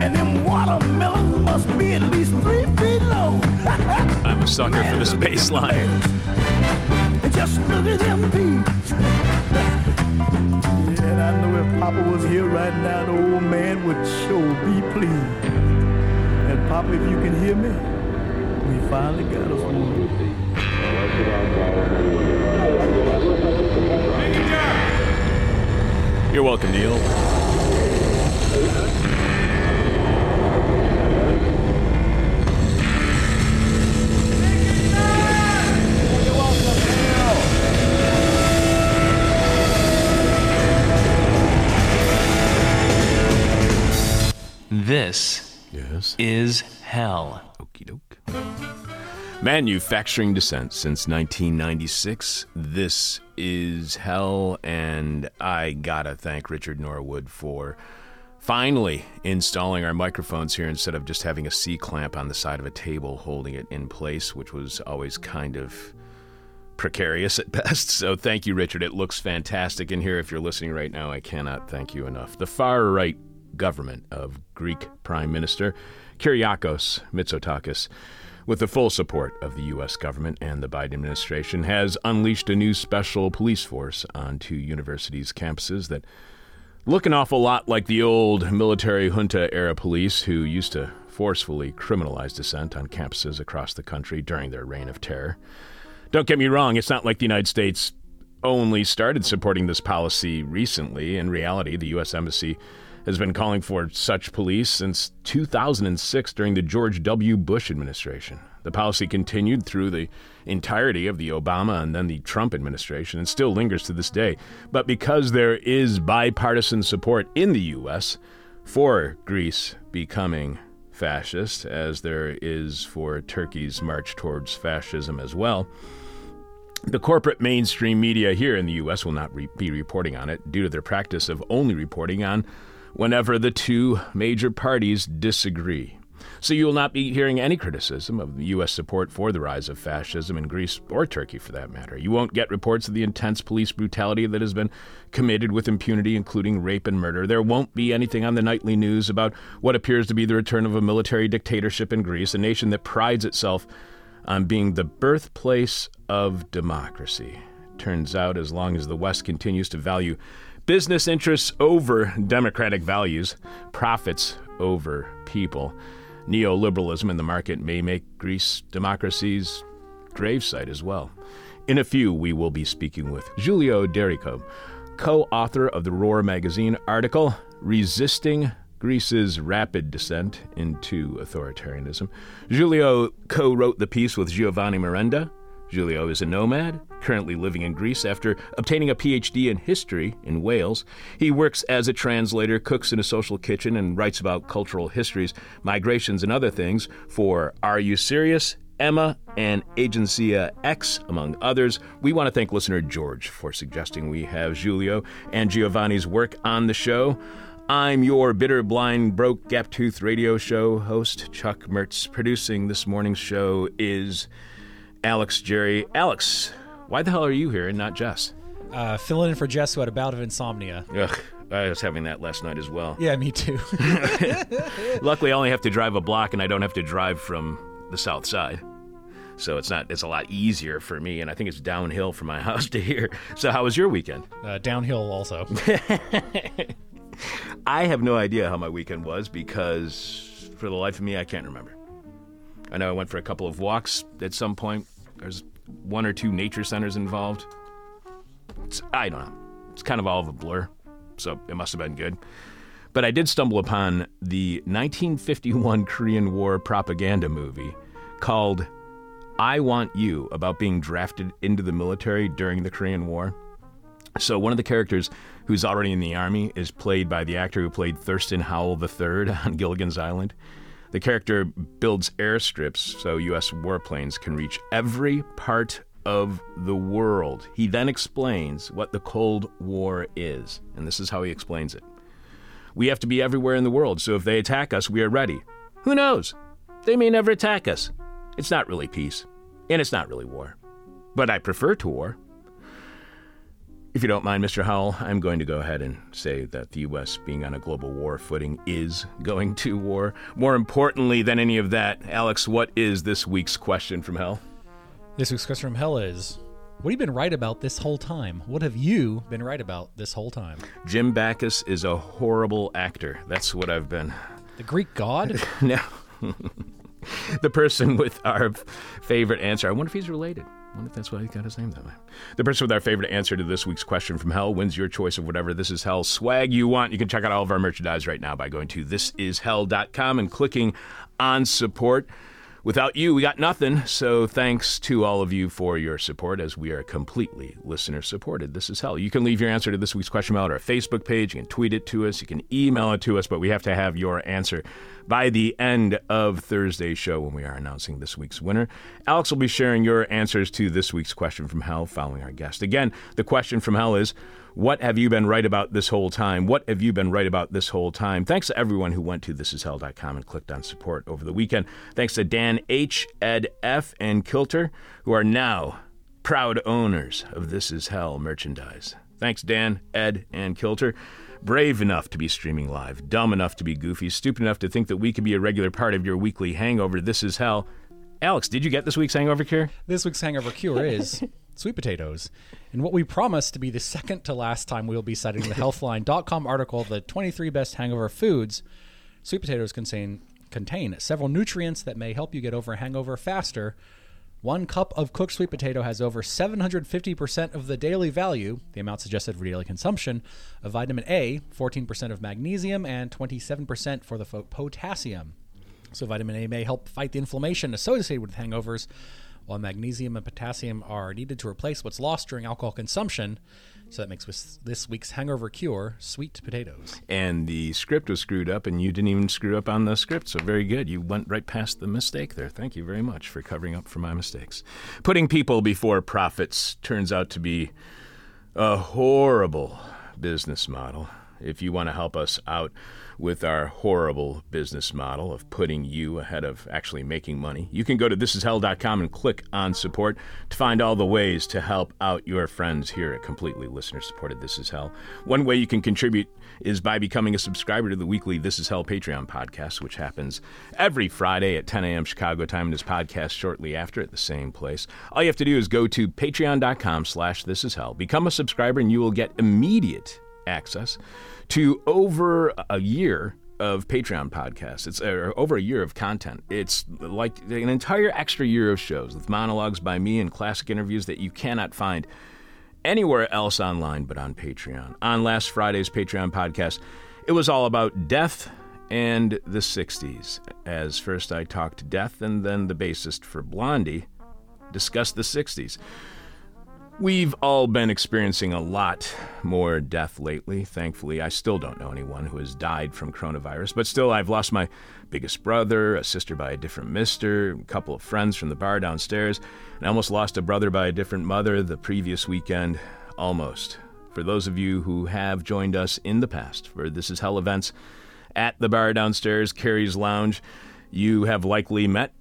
And them watermelons must be at least three feet low. I'm a sucker for this bass line. And just look at them peas. yeah, and I know if Papa was here right now, the old man would sure be pleased. And Papa, if you can hear me, we finally got us one. You're welcome, Neil. This Yes. is hell. Okie doke. Manufacturing dissent since 1996. This is hell, and I gotta thank Richard Norwood for finally installing our microphones here instead of just having a C clamp on the side of a table holding it in place, which was always kind of precarious at best. So thank you, Richard. It looks fantastic in here. If you're listening right now, I cannot thank you enough. The far right government of Greek Prime Minister Kyriakos Mitsotakis, with the full support of the U.S. government and the Biden administration, has unleashed a new special police force onto universities' campuses that look an awful lot like the old military junta era police who used to forcefully criminalize dissent on campuses across the country during their reign of terror. Don't get me wrong, it's not like the United States only started supporting this policy recently. In reality, the U.S. Embassy has been calling for such police since 2006 during the George W. Bush administration. The policy continued through the entirety of the Obama and then the Trump administration and still lingers to this day. But because there is bipartisan support in the U.S. for Greece becoming fascist, as there is for Turkey's march towards fascism as well, the corporate mainstream media here in the U.S. will not re- be reporting on it due to their practice of only reporting on whenever the two major parties disagree. So you will not be hearing any criticism of U.S. support for the rise of fascism in Greece or Turkey, for that matter. You won't get reports of the intense police brutality that has been committed with impunity, including rape and murder. There won't be anything on the nightly news about what appears to be the return of a military dictatorship in Greece, a nation that prides itself on being the birthplace of democracy. Turns out, as long as the West continues to value business interests over democratic values, profits over people, neoliberalism in the market may make Greece democracy's gravesite as well. In a few, we will be speaking with Giulio D'Errico, co author of the Roar magazine article, Resisting Greece's Rapid Descent into Authoritarianism. Giulio co wrote the piece with Giovanni Miranda. Giulio is a nomad, currently living in Greece after obtaining a PhD in history in Wales. He works as a translator, cooks in a social kitchen, and writes about cultural histories, migrations, and other things for Are You Syrious? Emma, and Agencia X, among others. We want to thank listener George for suggesting we have Giulio and Giovanni's work on the show. I'm your bitter, blind, broke, gap tooth radio show host, Chuck Mertz. Producing this morning's show is Alex Jerry. Alex, why the hell are you here and not Jess? Uh, filling in for Jess, who had a bout of insomnia. Ugh, I was having that last night as well. Yeah, me too. Luckily, I only have to drive a block and I don't have to drive from the south side. So it's not it's a lot easier for me and I think it's downhill from my house to here. So how was your weekend? uh, downhill also. I have no idea how my weekend was because for the life of me I can't remember. I know I went for a couple of walks at some point. There's one or two nature centers involved. It's, I don't know. It's kind of all of a blur. So it must have been good. But I did stumble upon the 1951 Korean War propaganda movie called I Want You about being drafted into the military during the Korean War. So one of the characters who's already in the army is played by the actor who played Thurston Howell III on Gilligan's Island. The character builds airstrips so U.S. warplanes can reach every part of the world. He then explains what the Cold War is, and this is how he explains it. We have to be everywhere in the world, so if they attack us, we are ready. Who knows? They may never attack us. It's not really peace, and it's not really war. But I prefer to war. If you don't mind, Mr. Howell, I'm going to go ahead and say that the U.S. being on a global war footing is going to war. More importantly than any of that, Alex, what is this week's question from hell? This week's question from hell is What have you been right about this whole time? What have you been right about this whole time? Jim Backus is a horrible actor. That's what I've been. The Greek god? no. the person with our favorite answer. I wonder if he's related. Wonder if that's why he got his name that way. The person with our favorite answer to this week's question from hell wins your choice of whatever This Is Hell swag you want. You can check out all of our merchandise right now by going to thisishell.com and clicking on support. Without you, we got nothing. So thanks to all of you for your support as we are completely listener supported. This is hell. You can leave your answer to this week's question at our Facebook page. You can tweet it to us. You can email it to us, but we have to have your answer by the end of Thursday's show when we are announcing this week's winner. Alex will be sharing your answers to this week's question from hell following our guest. Again, the question from hell is what have you been right about this whole time? What have you been right about this whole time? Thanks to everyone who went to thisishell.com and clicked on support over the weekend. Thanks to Dan H, Ed F, and Kilter, who are now proud owners of This Is Hell merchandise. Thanks, Dan, Ed, and Kilter. Brave enough to be streaming live, dumb enough to be goofy, stupid enough to think that we could be a regular part of your weekly hangover. This is hell. Alex, did you get this week's hangover cure? This week's hangover cure is sweet potatoes. And what we promise to be the second to last time we'll be citing the healthline.com article, The 23 Best Hangover Foods, sweet potatoes contain, contain several nutrients that may help you get over a hangover faster. One cup of cooked sweet potato has over 750% of the daily value, the amount suggested for daily consumption, of vitamin A, 14% of magnesium, and 27% for the potassium. So, vitamin A may help fight the inflammation associated with hangovers, while magnesium and potassium are needed to replace what's lost during alcohol consumption. So that makes this week's hangover cure sweet potatoes. And the script was screwed up, and you didn't even screw up on the script. So very good. You went right past the mistake there. Thank you very much for covering up for my mistakes. Putting people before profits turns out to be a horrible business model. If you want to help us out, with our horrible business model of putting you ahead of actually making money. You can go to thisishell.com and click on support to find all the ways to help out your friends here at completely listener supported This Is Hell. One way you can contribute is by becoming a subscriber to the weekly This Is Hell Patreon podcast, which happens every Friday at 10 a.m. Chicago time, and is podcast shortly after at the same place. All you have to do is go to patreon.com slash This Is Hell, become a subscriber, and you will get immediate access to over a year of Patreon podcasts. It's uh, over a year of content. It's like an entire extra year of shows with monologues by me and classic interviews that you cannot find anywhere else online but on Patreon. On last Friday's Patreon podcast, it was all about death and the 60s. As first I talked death and then the bassist for Blondie discussed the 60s. We've all been experiencing a lot more death lately. Thankfully, I still don't know anyone who has died from coronavirus, but still, I've lost my biggest brother, a sister by a different mister, a couple of friends from the bar downstairs, and I almost lost a brother by a different mother the previous weekend. Almost. For those of you who have joined us in the past for This Is Hell events at the bar downstairs, Carrie's Lounge, you have likely met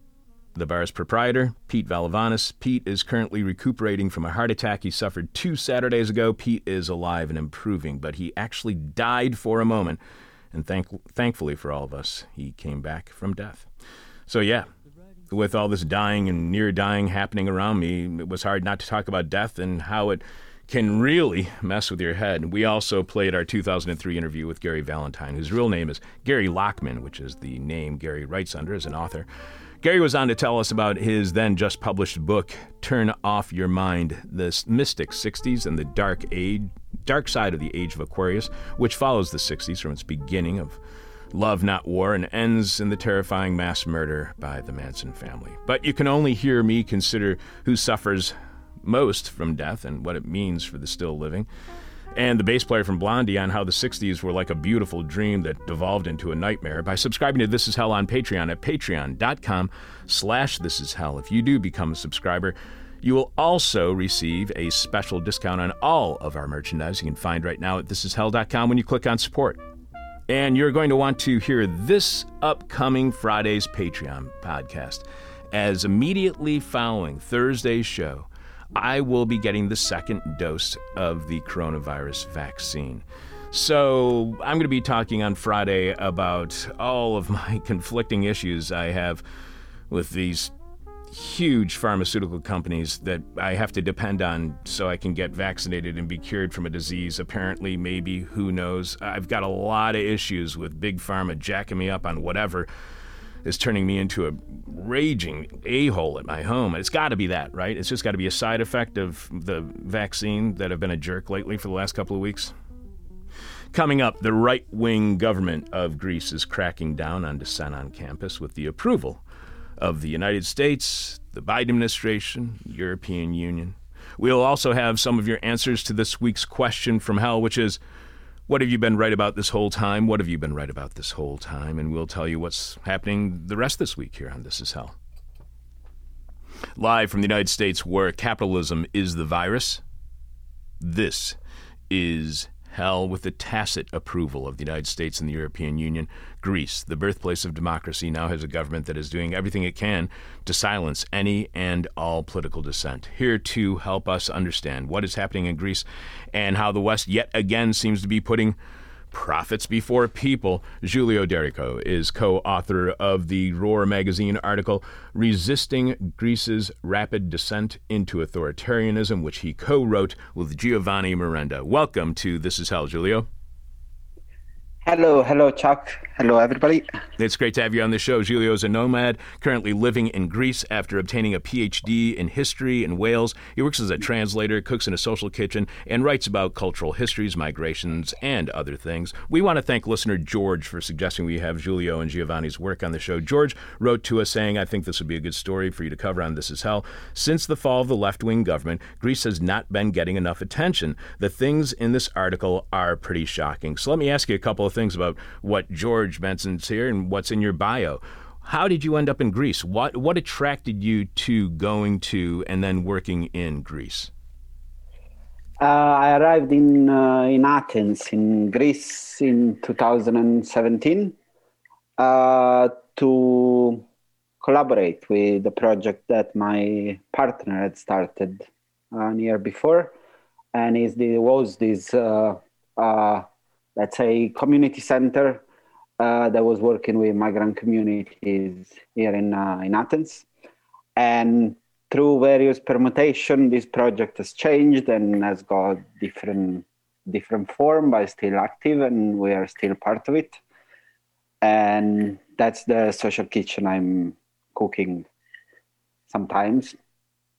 the bar's proprietor, Pete Valavanis. Pete is currently recuperating from a heart attack he suffered two Saturdays ago. Pete is alive and improving, but he actually died for a moment. And thank- thankfully for all of us, he came back from death. So, yeah, with all this dying and near dying happening around me, it was hard not to talk about death and how it can really mess with your head. We also played our 2003 interview with Gary Valentine, whose real name is Gary Lachman, which is the name Gary writes under as an author. Gary was on to tell us about his then just published book, Turn Off Your Mind The Mystic 60s and the Dark Age, Dark Side of the Age of Aquarius, which follows the 60s from its beginning of love, not war, and ends in the terrifying mass murder by the Manson family. But you can only hear me consider who suffers most from death and what it means for the still living and the bass player from Blondie on how the 60s were like a beautiful dream that devolved into a nightmare by subscribing to This Is Hell on Patreon at patreon.com slash This Is Hell. If you do become a subscriber, you will also receive a special discount on all of our merchandise you can find right now at thisishell.com when you click on support. And you're going to want to hear this upcoming Friday's Patreon podcast as immediately following Thursday's show, I will be getting the second dose of the coronavirus vaccine. So, I'm going to be talking on Friday about all of my conflicting issues I have with these huge pharmaceutical companies that I have to depend on so I can get vaccinated and be cured from a disease. Apparently, maybe, who knows? I've got a lot of issues with Big Pharma jacking me up on whatever is turning me into a raging a hole at my home. It's got to be that, right? It's just got to be a side effect of the vaccine that I've been a jerk lately for the last couple of weeks. Coming up, the right wing government of Greece is cracking down on dissent on campus with the approval of the United States, the Biden administration, European Union. We'll also have some of your answers to this week's question from hell, which is what have you been right about this whole time? What have you been right about this whole time? And we'll tell you what's happening the rest of this week here on This Is Hell. Live from the United States, where capitalism is the virus, this is hell with the tacit approval of the United States and the European Union. Greece, the birthplace of democracy, now has a government that is doing everything it can to silence any and all political dissent. Here to help us understand what is happening in Greece and how the West yet again seems to be putting Profits Before People. Giulio D'Errico is co author of the Roar magazine article, Resisting Greece's Rapid Descent into Authoritarianism, which he co wrote with Giovanni Miranda. Welcome to This Is Hell, Giulio. Hello, hello, Chuck. Hello, everybody. It's great to have you on the show. Giulio is a nomad, currently living in Greece after obtaining a PhD in history in Wales. He works as a translator, cooks in a social kitchen, and writes about cultural histories, migrations, and other things. We want to thank listener George for suggesting we have Giulio and Giovanni's work on the show. George wrote to us saying, I think this would be a good story for you to cover on This Is Hell. Since the fall of the left wing government, Greece has not been getting enough attention. The things in this article are pretty shocking. So let me ask you a couple of things about what George mentions here and what's in your bio. How did you end up in Greece? What what attracted you to going to and then working in Greece? Uh, I arrived in uh, in Athens, in Greece, in 2017 uh, to collaborate with the project that my partner had started a year before, and is the was this uh, uh, let's say, community center uh, that was working with migrant communities here in, uh, in Athens. And through various permutation, this project has changed and has got different different form, but still active, and we are still part of it. And that's the social kitchen I'm cooking sometimes.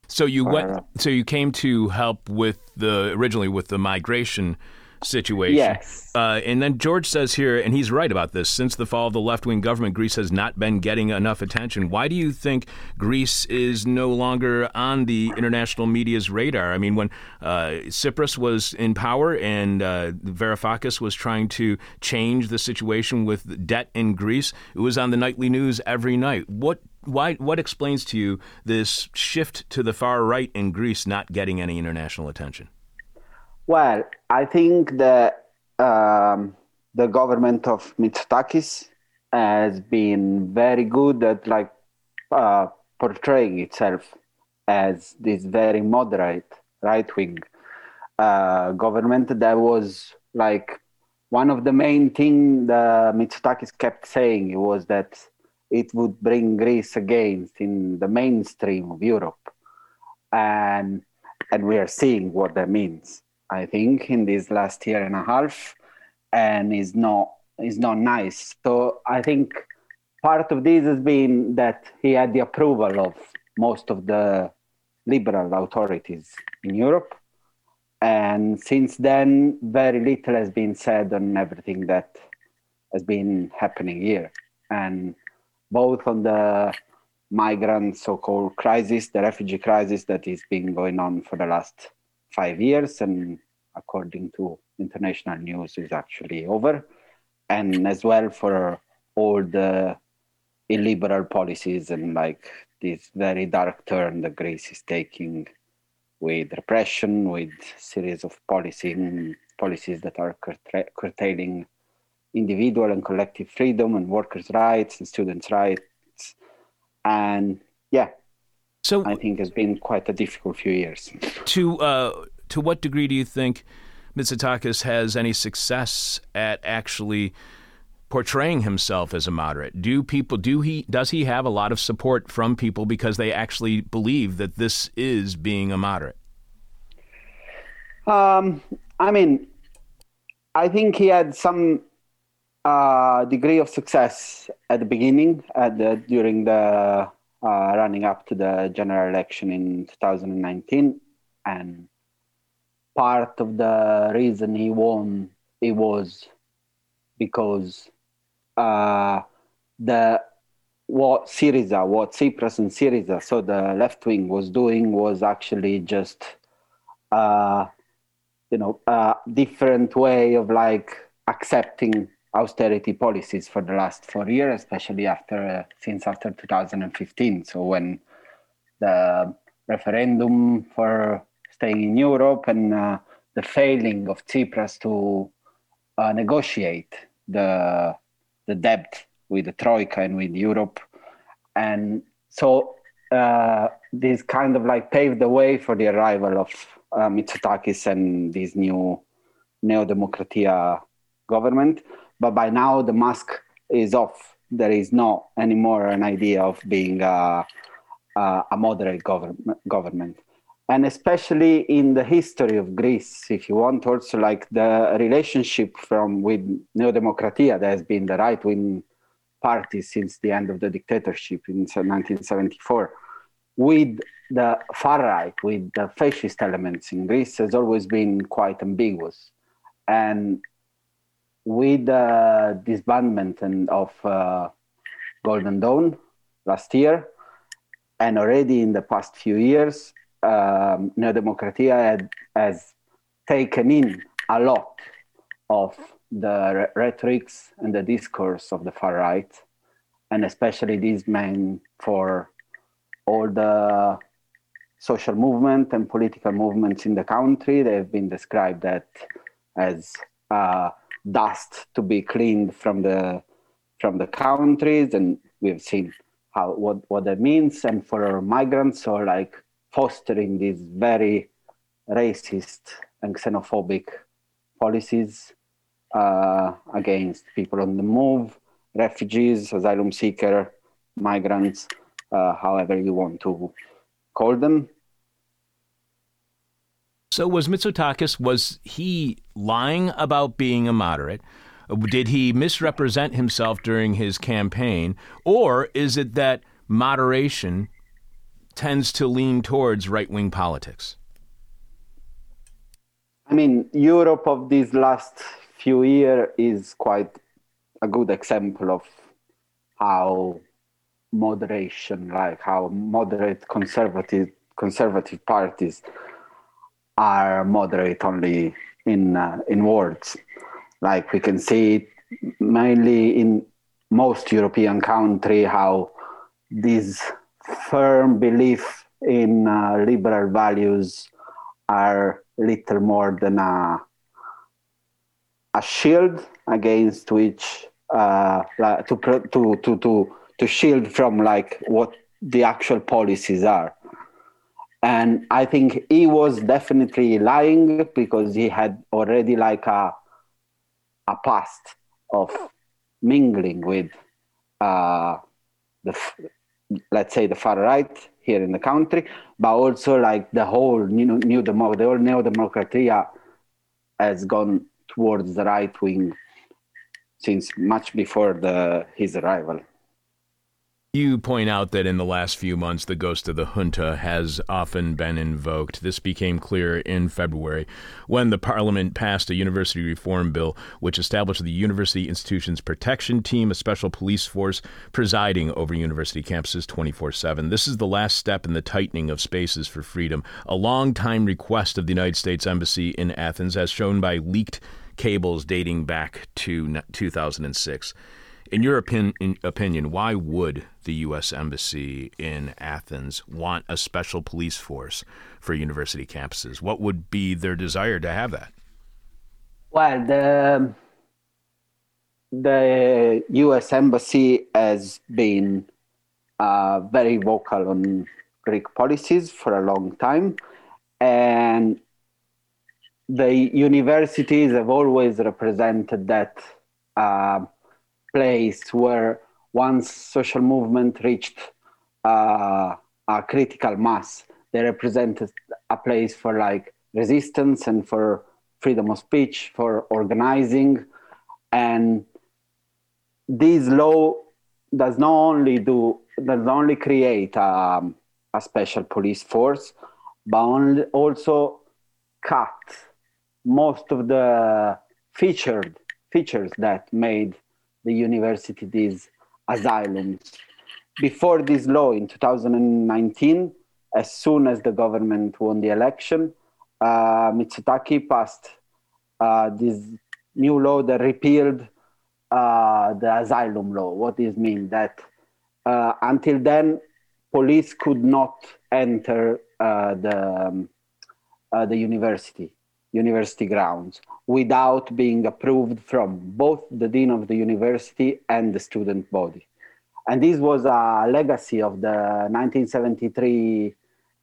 So you went. So you came to help with the originally with the migration situation. Yes. Uh, and then George says here, and he's right about this since the fall of the left wing government, Greece has not been getting enough attention. Why do you think Greece is no longer on the international media's radar? I mean, when uh, Tsipras was in power and uh, Varoufakis was trying to change the situation with debt in Greece, it was on the nightly news every night. What why what explains to you this shift to the far right in Greece not getting any international attention? Well, I think that um, the government of Mitsotakis has been very good at like uh, portraying itself as this very moderate right wing uh, government that was like one of the main things the Mitsotakis kept saying was that it would bring Greece against in the mainstream of Europe. And and we are seeing what that means I think, in this last year and a half, and is not is not nice. So I think part of this has been that he had the approval of most of the liberal authorities in Europe. And since then, very little has been said on everything that has been happening here. And both on the migrant so called crisis, the refugee crisis that has been going on for the last five years and according to international news is actually over. And as well for all the illiberal policies and like this very dark turn that greece is taking with repression with series of policy policies that are curtailing individual and collective freedom and workers rights and students rights. And yeah So I think has been quite a difficult few years. To uh, to what degree do you think Mitsotakis has any success at actually portraying himself as a moderate? Do people do he does he have a lot of support from people because they actually believe that this is being a moderate? Um, I mean, I think he had some uh, degree of success at the beginning, at the, during the uh, running up to the general election in 2019, and part of the reason he won it was because uh, the what Syriza, what Tsipras and Syriza, so the left wing was doing was actually just, uh, you know, a different way of like accepting austerity policies for the last four years, especially after uh, since after 2015. So when the referendum for staying in Europe and uh, the failing of Tsipras to uh, negotiate the the debt with the troika and with Europe, and so uh, this kind of like paved the way for the arrival of uh, Mitsotakis and this new Neo Demokratia government. But by now the mask is off. There is no anymore an idea of being a, a, a moderate government. government and especially in the history of Greece, if you want, also like the relationship from with Neo Demokratia, that has been the right wing party since the end of the dictatorship in 1974, with the far right, with the fascist elements in Greece, has always been quite ambiguous. And with the disbandment and of uh, Golden Dawn last year, and already in the past few years, um, Neo Demokratia had, has taken in a lot of the rhetorics and the discourse of the far right, and especially these men for all the social movement and political movements in the country. They've been described that as uh, dust to be cleaned from the from the countries, and we've seen how what what that means. And for migrants or like fostering these very racist and xenophobic policies uh, against people on the move, refugees, asylum seeker, migrants, uh, however you want to call them. So was Mitsotakis was he lying about being a moderate? Did he misrepresent himself during his campaign or is it that moderation tends to lean towards right wing politics? I mean, Europe of these last few years is quite a good example of how moderation, like how moderate conservative conservative parties are moderate only in uh, in words. Like we can see mainly in most European country how these firm belief in uh, liberal values are little more than a, a shield against which uh, to, to, to, to, to shield from like what the actual policies are. And I think he was definitely lying because he had already like a, a past of mingling with uh, the, let's say the far right here in the country, but also like the whole new new demo, the whole neo democratia has gone towards the right wing since much before the his arrival. You point out that in the last few months, the ghost of the junta has often been invoked. This became clear in February when the Parliament passed a university reform bill which established the University Institutions Protection Team, a special police force presiding over university campuses 24 7. This is the last step in the tightening of spaces for freedom, a long-time request of the United States Embassy in Athens, as shown by leaked cables dating back to 2006. In your opin- in opinion, why would the U.S. Embassy in Athens want a special police force for university campuses? What would be their desire to have that? Well, the the U.S. Embassy has been uh, very vocal on Greek policies for a long time, and the universities have always represented that uh, place where once social movement reached uh, a critical mass, they represented a place for like resistance and for freedom of speech, for organizing, and this law does not only do does not only create um, a special police force, but only also cut most of the featured features that made the university these asylums. Before this law in 2019, as soon as the government won the election, uh, Mitsutaki passed uh, this new law that repealed uh, the asylum law. What does mean? That uh, until then, police could not enter uh, the um, uh, the university university grounds without being approved from both the dean of the university and the student body. And this was a legacy of the 1973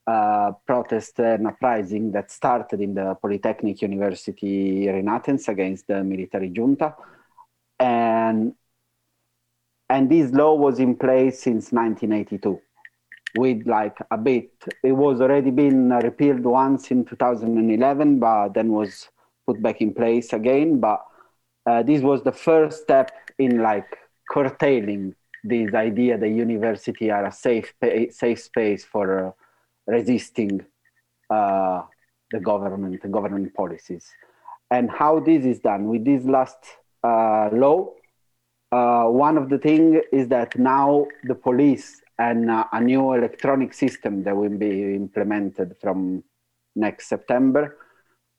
uh, protest and uprising that started in the Polytechnic University here in Athens against the military junta. And, and this law was in place since 1982 with like a bit. It was already been repealed once in 2011, but then was put back in place again. But uh, this was the first step in like curtailing this idea that university are a safe safe space for uh, resisting uh, the government, the government policies. And how this is done with this last uh, law, uh, one of the things is that now the police and uh, a new electronic system that will be implemented from next September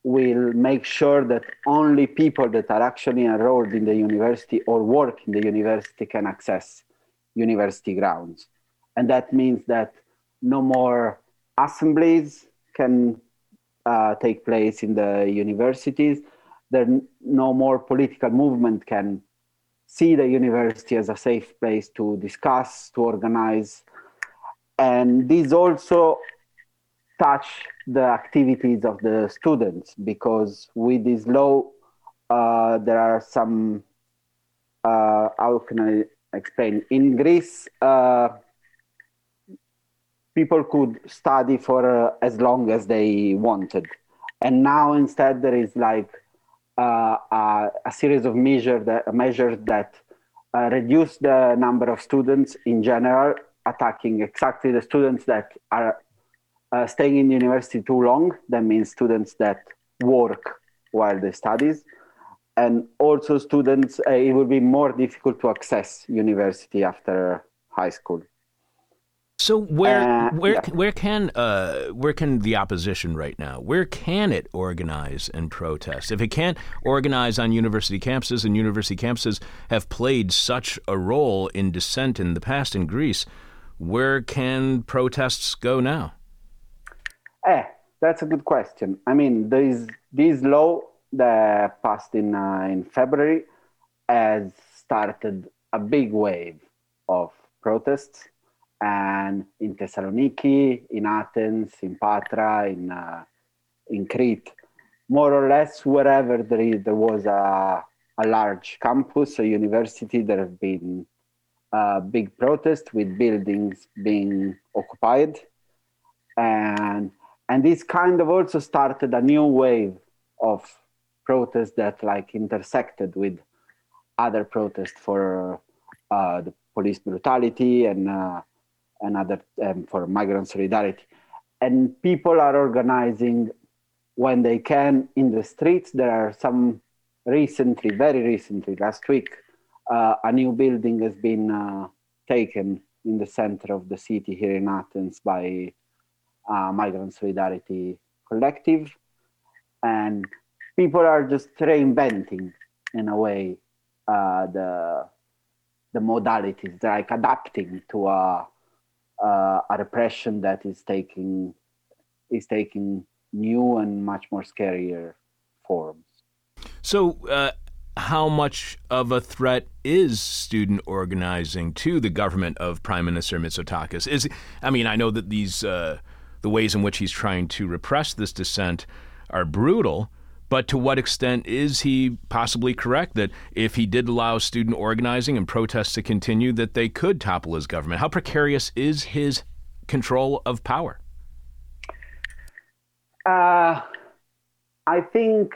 will make sure that only people that are actually enrolled in the university or work in the university can access university grounds. And that means that no more assemblies can uh, take place in the universities. There no more political movement can see the university as a safe place to discuss, to organize. And these also touch the activities of the students because with this law, uh, there are some, uh, how can I explain? In Greece, uh, people could study for uh, as long as they wanted. And now instead there is like a, series of that, measures that uh, reduce the number of students in general, attacking exactly the students that are uh, staying in university too long. That means students that work while they studies. And also students, uh, it will be more difficult to access university after high school. So where uh, where yeah. where can uh, where can the opposition right now? Where can it organize and protest? If it can't organize on university campuses, and university campuses have played such a role in dissent in the past in Greece, where can protests go now? Eh, that's a good question. I mean, there is this law that passed in uh, in February has started a big wave of protests and in Thessaloniki, in Athens, in Patra, in uh, in Crete, more or less wherever there, is, there was a, a large campus, a university, there have been uh, big protests with buildings being occupied, and and this kind of also started a new wave of protests that like intersected with other protests for uh, the police brutality and and um, for migrant solidarity. And people are organizing when they can in the streets. There are some recently, very recently, last week, uh, a new building has been uh, taken in the center of the city here in Athens by uh, Migrant Solidarity Collective. And people are just reinventing, in a way, uh, the the modalities, They're like adapting to a uh, a repression that is taking is taking new and much more scarier forms. So, uh, how much of a threat is student organizing to the government of Prime Minister Mitsotakis? Is I mean, I know that these uh, the ways in which he's trying to repress this dissent are brutal, but to what extent is he possibly correct that if he did allow student organizing and protests to continue, that they could topple his government? How precarious is his control of power? Uh, I think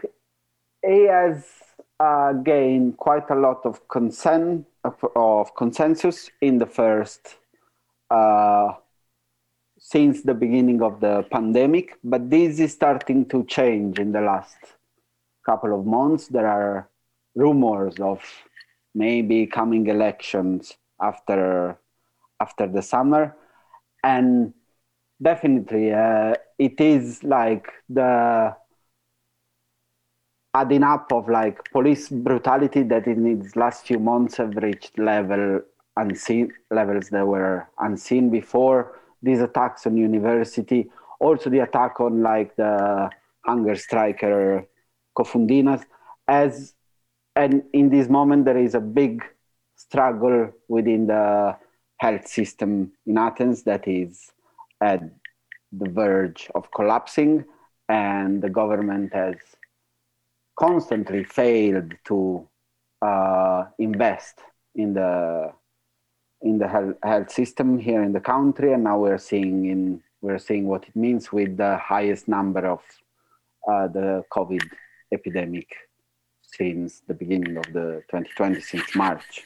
he has uh, gained quite a lot of consent of, of consensus in the first uh, since the beginning of the pandemic, but this is starting to change in the last couple of months. There are rumors of maybe coming elections after after the summer, and definitely uh, it is like the adding up of like police brutality that in its last few months have reached level unseen levels that were unseen before these attacks on university also the attack on like the hunger striker Koufontinas as and in this moment there is a big struggle within the health system in Athens that is at the verge of collapsing and the government has constantly failed to uh, invest in the in the health, health system here in the country, and now we're seeing in we're seeing what it means with the highest number of uh, the COVID epidemic since the beginning of the 2020, since March.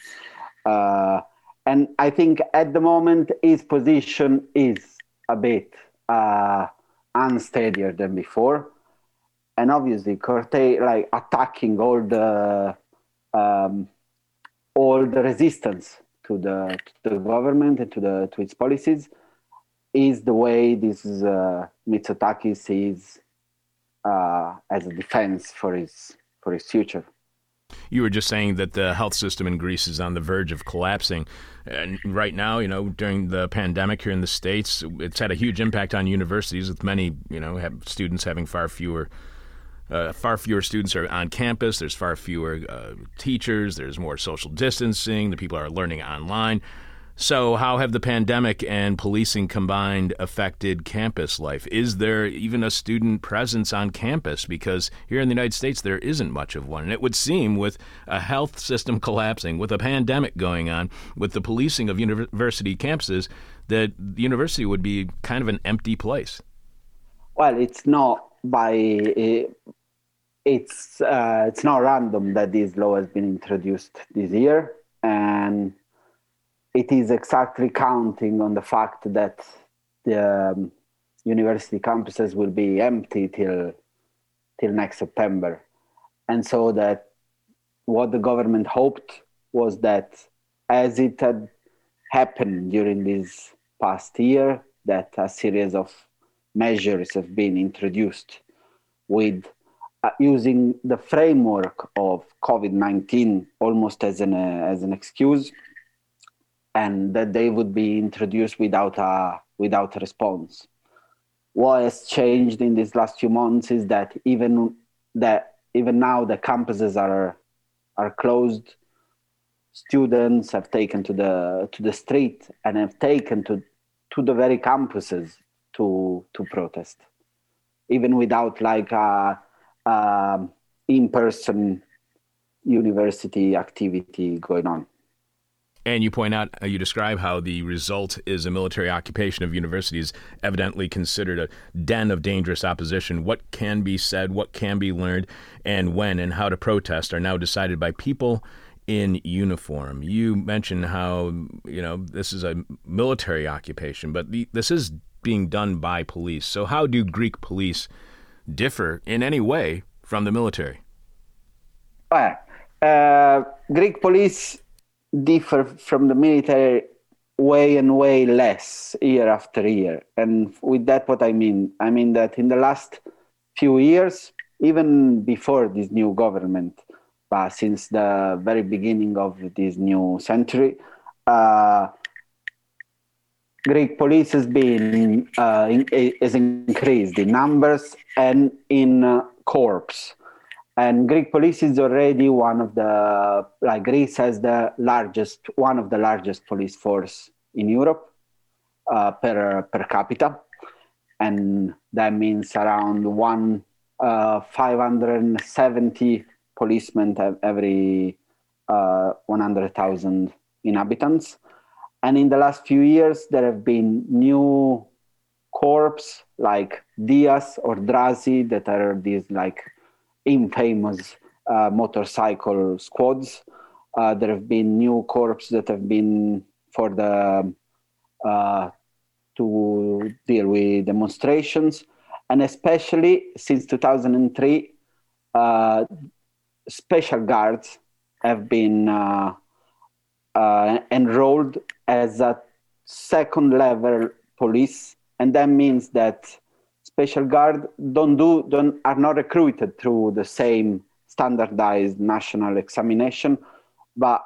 Uh, and I think at the moment his position is a bit uh, unsteadier than before and obviously Corte like attacking all the um, all the resistance to the to the government and to the to its policies is the way this uh, Mitsotakis sees uh, as a defense for his for his future. You were just saying that the health system in Greece is on the verge of collapsing. And right now, you know, during the pandemic here in the States, it's had a huge impact on universities with many, you know, have students having far fewer uh, far fewer students are on campus. There's far fewer uh, teachers. There's more social distancing. The people are learning online. So, how have the pandemic and policing combined affected campus life? Is there even a student presence on campus? Because here in the United States, there isn't much of one. And it would seem, with a health system collapsing, with a pandemic going on, with the policing of university campuses, that the university would be kind of an empty place. Well, it's not by it's uh, it's not random that this law has been introduced this year, and it is exactly counting on the fact that the um, university campuses will be empty till till next September, and so that what the government hoped was that as it had happened during this past year, that a series of measures have been introduced with uh, using the framework of COVID 19 almost as an, uh, as an excuse, and that they would be introduced without a, without a response. What has changed in these last few months is that even that even now the campuses are are closed students have taken to the to the street and have taken to to the very campuses to to protest even without like a um, in-person university activity going on. And you point out, uh, you describe how the result is a military occupation of universities, evidently considered a den of dangerous opposition. What can be said, what can be learned, and when and how to protest are now decided by people in uniform. You mentioned how you know this is a military occupation, but the, this is being done by police. So how do Greek police differ in any way from the military? Uh, Greek police differ from the military way and way less year after year. And with that, what I mean? I mean that in the last few years, even before this new government, but since the very beginning of this new century, uh, Greek police has been uh, in, has increased in numbers and in uh, corps. And Greek police is already one of the like Greece has the largest one of the largest police force in Europe uh, per per capita, and that means around one uh, 570 policemen every uh, 100,000 inhabitants. And in the last few years, there have been new corps like Dias or Drasi that are these like infamous uh, motorcycle squads. Uh, there have been new corps that have been for the uh, to deal with demonstrations, and especially since 2003, uh, special guards have been uh, uh, enrolled as a second level police, and that means that special guard don't do don't are not recruited through the same standardized national examination, but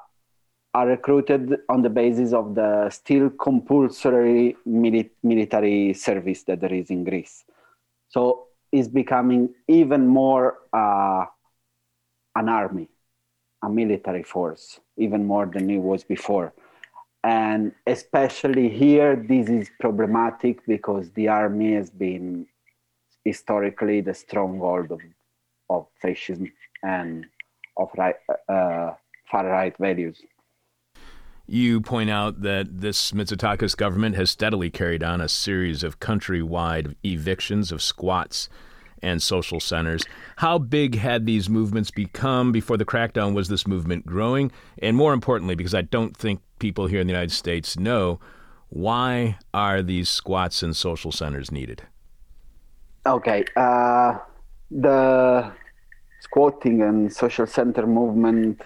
are recruited on the basis of the still compulsory mili- military service that there is in Greece. So it's becoming even more uh, an army, a military force, even more than it was before. And especially here, this is problematic because the army has been historically the stronghold of, of fascism and of right, uh, far right values. You point out that this Mitsotakis government has steadily carried on a series of countrywide evictions of squats and social centers. How big had these movements become before the crackdown? Was this movement growing? And more importantly, because I don't think people here in the United States know, why are these squats and social centers needed? Okay. Uh, the squatting and social center movement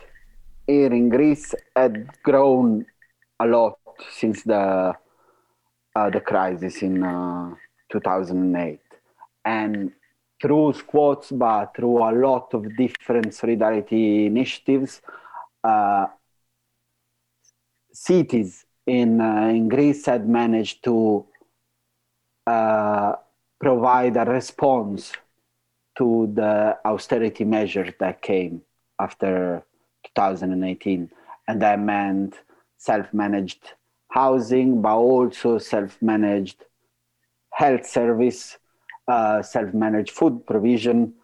here in Greece had grown a lot since the uh, the crisis in uh, 2008, and through squats, but through a lot of different solidarity initiatives, uh, cities in uh, in Greece had managed to uh, provide a response to the austerity measures that came after 2018. And that meant self managed housing, but also self managed health service, uh, self managed food provision.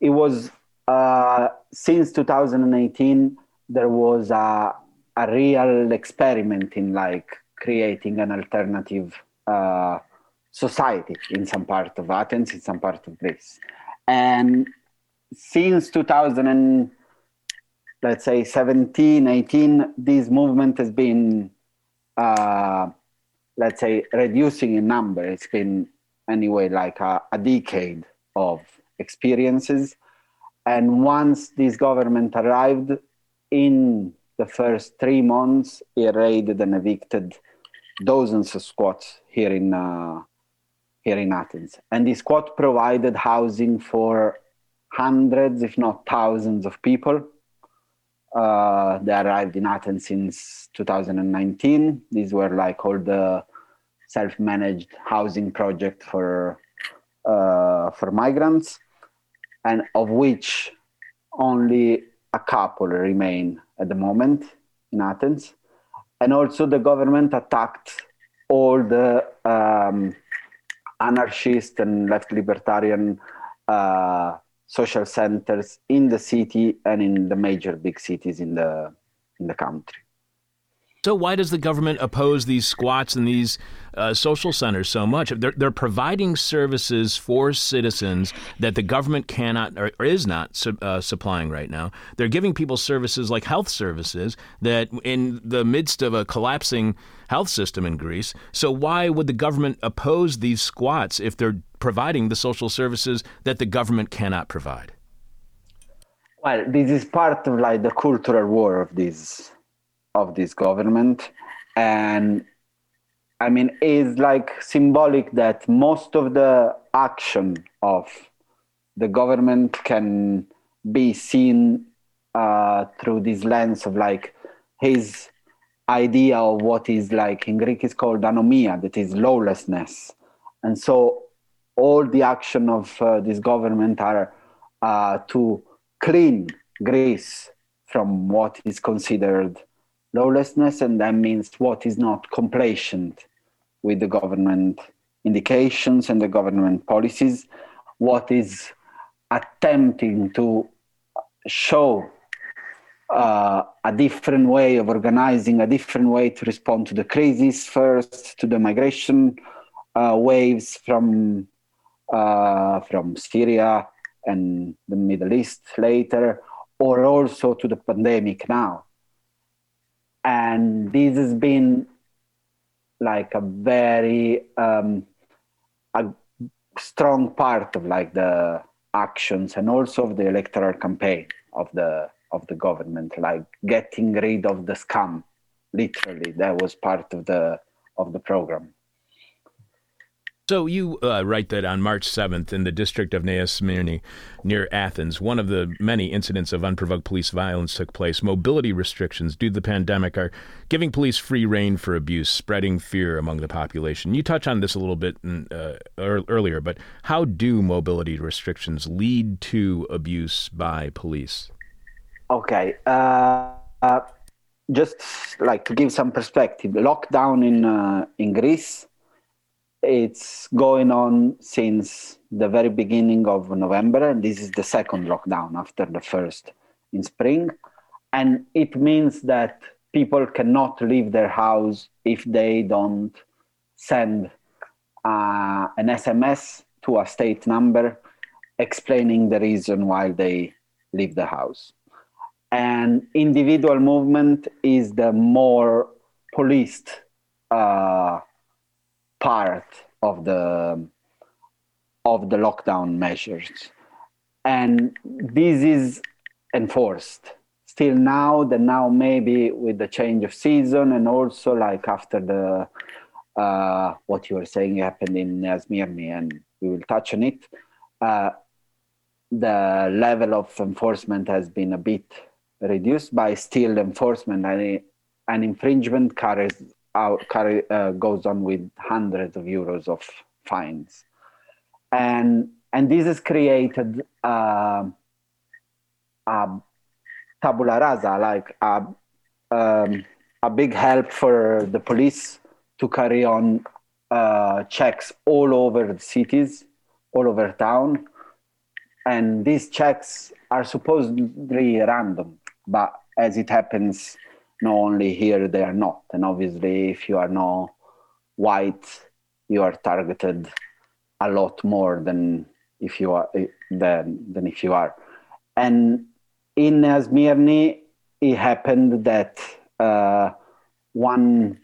It was uh, since 2018, there was a, a real experiment in like creating an alternative uh, society in some part of Athens, in some part of Greece. And since 2000, and, let's say 17, 18, this movement has been, uh, let's say, reducing in number. It's been, anyway, like a, a decade of experiences. And once this government arrived, in the first three months, it raided and evicted dozens of squats here in uh, here in Athens. And this squat provided housing for hundreds, if not thousands, of people. Uh, they arrived in Athens since 2019. These were like all the self-managed housing project for uh, for migrants, and of which only a couple remain at the moment in Athens. And also, the government attacked all the um, anarchist and left libertarian uh, social centers in the city and in the major big cities in the in the country. So why does the government oppose these squats and these uh, social centers so much? They're, they're providing services for citizens that the government cannot or, is not su- uh, supplying right now. They're giving people services like health services that, in the midst of a collapsing health system in Greece, so why would the government oppose these squats if they're providing the social services that the government cannot provide? Well, this is part of like the cultural war of this of this government. And i mean it's like symbolic that most of the action of the government can be seen uh, through this lens of like his idea of what is like in greek is called anomia that is lawlessness. And so all the action of uh, this government are uh, to clean Greece from what is considered lawlessness, and that means what is not complacent with the government indications and the government policies, what is attempting to show uh, a different way of organizing, a different way to respond to the crisis first, to the migration uh, waves from uh, from Syria and the Middle East later, or also to the pandemic now. And this has been like a very um, a strong part of like the actions and also of the electoral campaign of the of the government, like getting rid of the scam. Literally, that was part of the of the program. So you uh, write that on March 7th in the district of Nea Smyrni near Athens, one of the many incidents of unprovoked police violence took place. Mobility restrictions due to the pandemic are giving police free rein for abuse, spreading fear among the population. You touch on this a little bit in, uh, earlier, but how do mobility restrictions lead to abuse by police? Okay. Uh, uh just like to give some perspective, lockdown in uh, in Greece it's going on since the very beginning of November, and this is the second lockdown after the first in spring. And it means that people cannot leave their house if they don't send uh, an SMS to a state number explaining the reason why they leave the house. And individual movement is the more policed uh, part of the of the lockdown measures. And this is enforced. Still now that now maybe with the change of season and also like after the uh, what you were saying happened in Smyrni and we will touch on it uh, the level of enforcement has been a bit reduced by still enforcement and an infringement carries out, carry, uh, goes on with hundreds of euros of fines. And, and this has created uh, a tabula rasa, like a, um, a big help for the police to carry on uh, checks all over the cities, all over town. And these checks are supposedly random, but as it happens not only here they are not. And obviously if you are not white you are targeted a lot more than if you are than, than if you are. And in Smyrni it happened that uh, one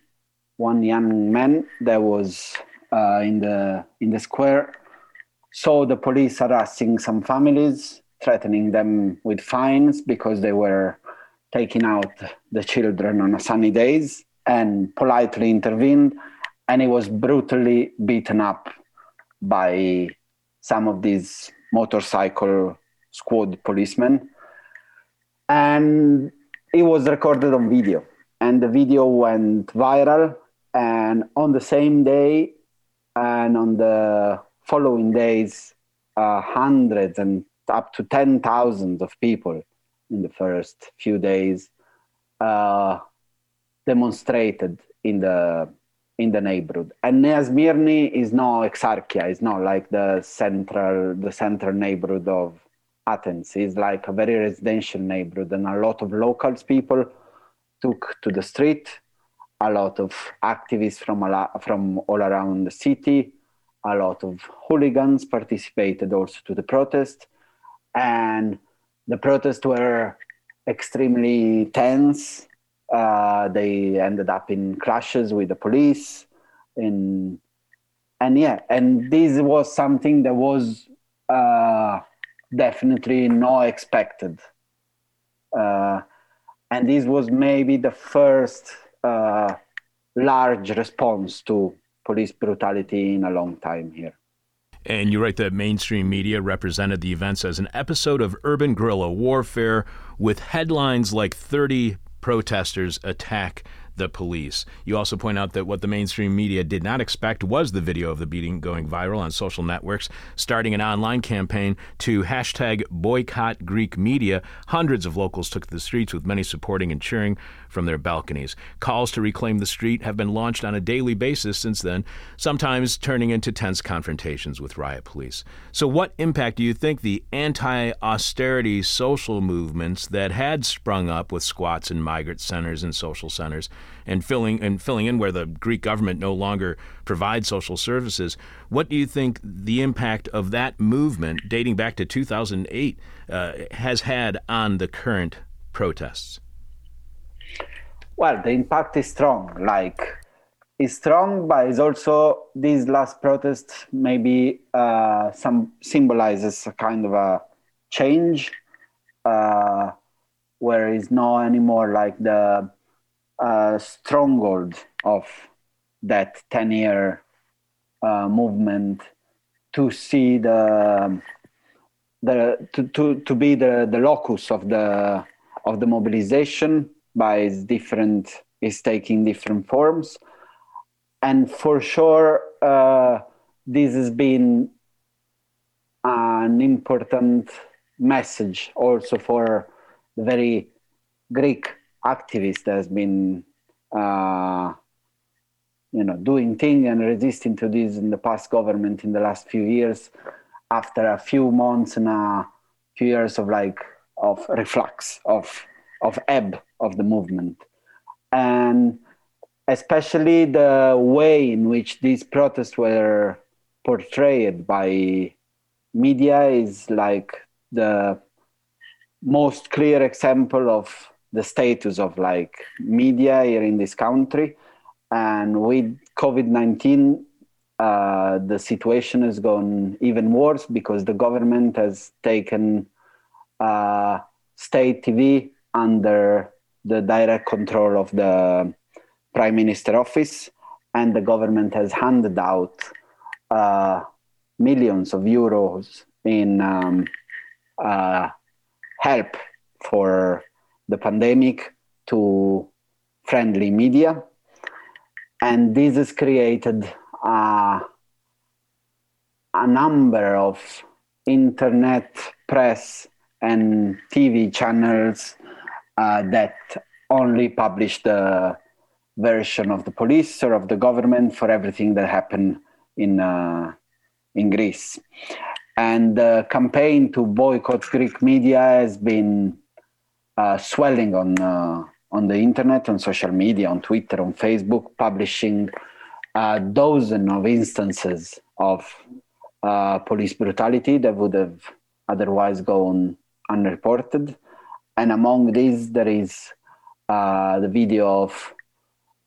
one young man that was uh, in the in the square saw the police harassing some families threatening them with fines because they were taking out the children on sunny days and politely intervened and he was brutally beaten up by some of these motorcycle squad policemen. And it was recorded on video. And the video went viral. And on the same day and on the following days uh, hundreds and up to 10,000 of people in the first few days uh, demonstrated in the in the neighborhood. And Nea Smyrni is not Exarchia, it's not like the central the central neighborhood of Athens. It's like a very residential neighborhood, and a lot of locals people took to the street. A lot of activists from from all around the city. A lot of hooligans participated also to the protest, and the protests were extremely tense. Uh, they ended up in clashes with the police, in, and yeah, and this was something that was uh, definitely not expected. Uh, and this was maybe the first uh, large response to police brutality in a long time here. And you write that mainstream media represented the events as an episode of urban guerrilla warfare with headlines like 30 protesters attack the police. You also point out that what the mainstream media did not expect was the video of the beating going viral on social networks, starting an online campaign to hashtag boycott Greek media. Hundreds of locals took to the streets with many supporting and cheering from their balconies. Calls to reclaim the street have been launched on a daily basis since then, sometimes turning into tense confrontations with riot police. So, what impact do you think the anti austerity social movements that had sprung up with squats and migrant centers and social centers and filling and filling in where the Greek government no longer provides social services. What do you think the impact of that movement, dating back to 2008, uh, has had on the current protests? Well, the impact is strong. Like, it's strong, but it's also this last protest maybe uh, some symbolizes a kind of a change, uh, where it's not anymore like the uh, stronghold of that ten-year uh, movement to see the the to, to, to be the, the locus of the of the mobilization by its different is taking different forms. And for sure uh, this has been an important message also for the very greek activist that has been uh, you know doing thing and resisting to this in the past government in the last few years after a few months and a few years of like of reflux of of ebb of the movement. And especially the way in which these protests were portrayed by media is like the most clear example of the status of like media here in this country and with covid-19 uh, the situation has gone even worse because the government has taken uh, state tv under the direct control of the prime minister office and the government has handed out uh, millions of euros in um, uh, help for the pandemic to friendly media. And this has created uh, a number of internet press and tv channels uh, that only publish the version of the police or of the government for everything that happened in uh, in Greece. And the campaign to boycott Greek media has been uh, swelling on uh, on the internet, on social media, on Twitter, on Facebook, publishing a dozen of instances of uh, police brutality that would have otherwise gone unreported and among these there is uh, the video of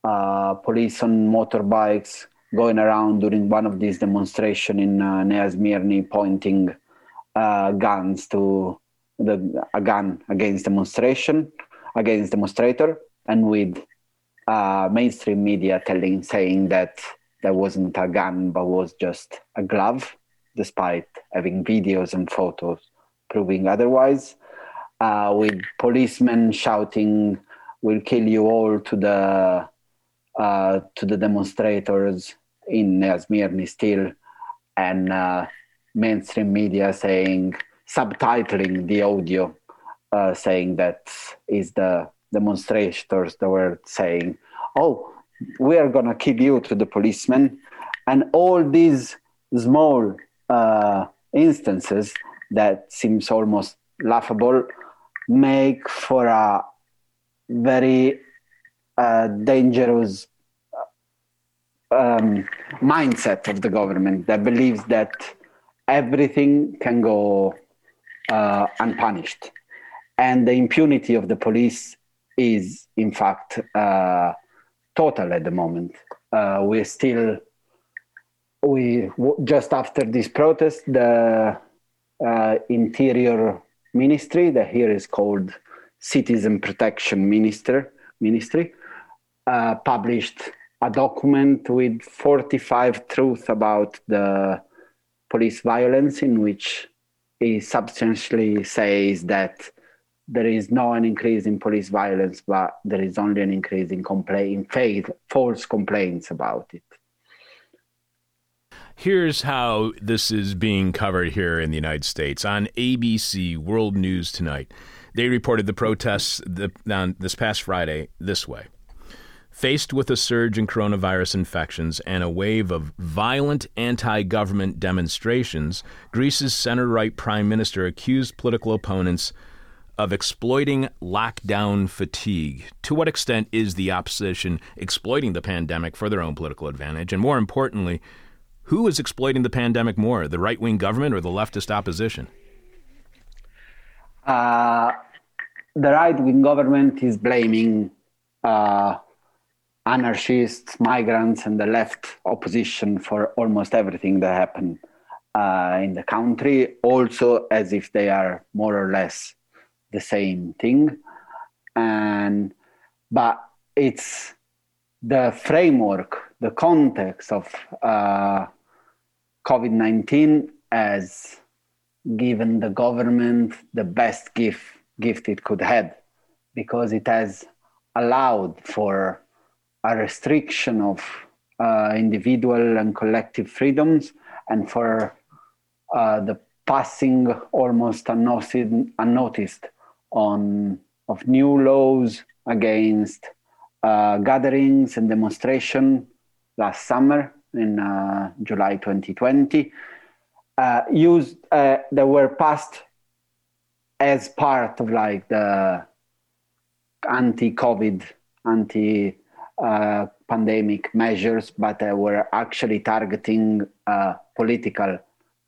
uh, police on motorbikes going around during one of these demonstrations in uh, pointing uh, guns to the a gun against demonstration against demonstrator, and with uh, mainstream media telling saying that there wasn't a gun but was just a glove, despite having videos and photos proving otherwise uh, with policemen shouting "We'll kill you all" to the uh, to the demonstrators in Smyrni still, and uh, mainstream media saying subtitling the audio, uh, saying that is the demonstrators that were saying, "Oh, we are gonna kill you" to the policemen, and all these small uh, instances that seems almost laughable make for a very uh, dangerous um, mindset of the government that believes that everything can go uh, unpunished. And the impunity of the police is, in fact, uh, total at the moment. Uh, we still, we just after this protest, the uh, interior ministry that here is called Citizen Protection Minister Ministry, uh, published a document with 45 truths about the police violence, in which he substantially says that there is no an increase in police violence, but there is only an increase in complaint, faith, false complaints about it. Here's how this is being covered here in the United States on ABC World News Tonight. They reported the protests on this past Friday this way. Faced with a surge in coronavirus infections and a wave of violent anti government demonstrations, Greece's center right prime minister accused political opponents of exploiting lockdown fatigue. To what extent is the opposition exploiting the pandemic for their own political advantage? And more importantly, who is exploiting the pandemic more, the right wing government or the leftist opposition? Uh, the right wing government is blaming uh, anarchists, migrants, and the left opposition for almost everything that happened uh, in the country, also as if they are more or less the same thing. And but it's the framework, the context of uh, COVID 19 has given the government the best gift, gift it could have because it has allowed for a restriction of uh, individual and collective freedoms and for uh, the passing almost unnoticed, on of new laws against uh, gatherings and demonstration last summer in uh, July 2020, uh, used uh, that were passed as part of like the anti-COVID, anti-pandemic measures, but were actually targeting political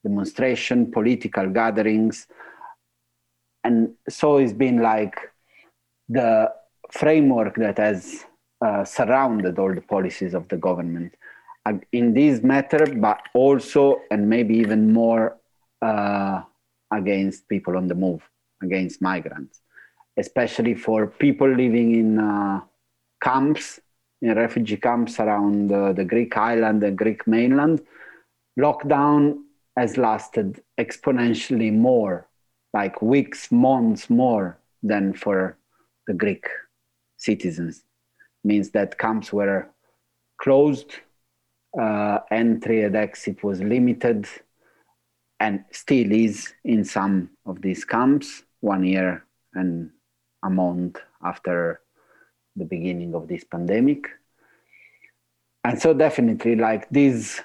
demonstration, political gatherings, and so it's been like the framework that has uh, surrounded all the policies of the government in this matter, but also and maybe even more uh, against people on the move, against migrants, especially for people living in uh, camps, in refugee camps around uh, the Greek island, the Greek mainland. Lockdown has lasted exponentially more, like weeks, months more than for the Greek citizens. It Means that camps were closed uh, entry and exit was limited and still is in some of these camps one year and a month after the beginning of this pandemic. And so definitely like this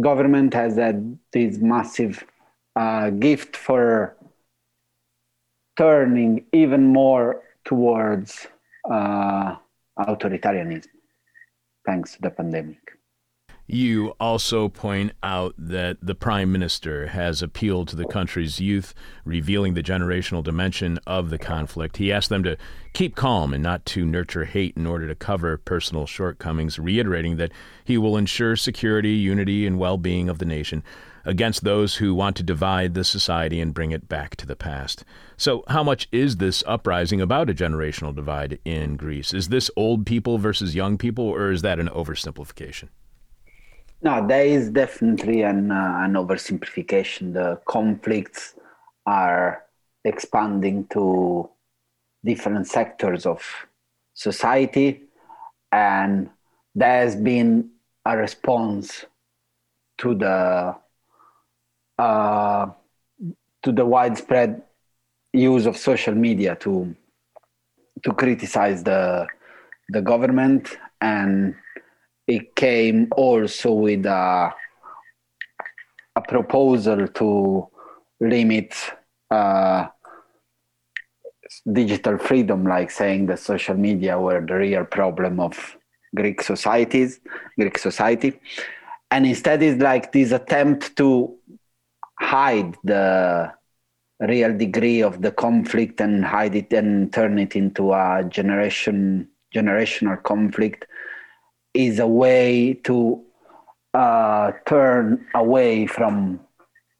government has had this massive uh, gift for turning even more towards uh, authoritarianism thanks to the pandemic you also point out that the Prime Minister has appealed to the country's youth, revealing the generational dimension of the conflict. He asked them to keep calm and not to nurture hate in order to cover personal shortcomings, reiterating that he will ensure security, unity, and well being of the nation against those who want to divide the society and bring it back to the past. So, how much is this uprising about a generational divide in Greece? Is this old people versus young people, or is that an oversimplification? No, there is definitely an, uh, an oversimplification. The conflicts are expanding to different sectors of society, and there has been a response to the uh, to the widespread use of social media to to criticize the the government and it came also with a, a proposal to limit uh, digital freedom, like saying that social media were the real problem of Greek societies, Greek society, and instead it's like this attempt to hide the real degree of the conflict and hide it and turn it into a generation generational conflict is a way to uh, turn away from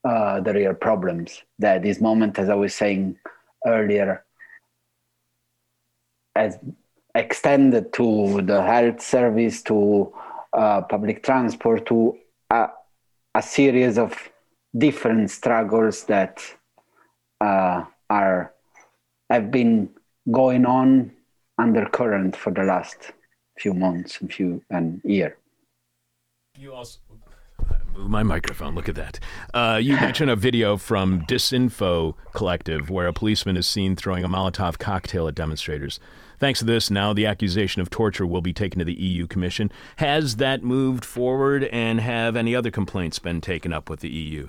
uh, the real problems. That this moment, as I was saying earlier, has extended to the health service, to uh, public transport, to a, a, series of different struggles that uh, are have been going on undercurrent for the last few months and few and year. You also move my microphone. Look at that. Uh, you mentioned a video from Disinfo Collective where a policeman is seen throwing a Molotov cocktail at demonstrators. Thanks to this, now the accusation of torture will be taken to the EU Commission. Has that moved forward, and have any other complaints been taken up with the EU?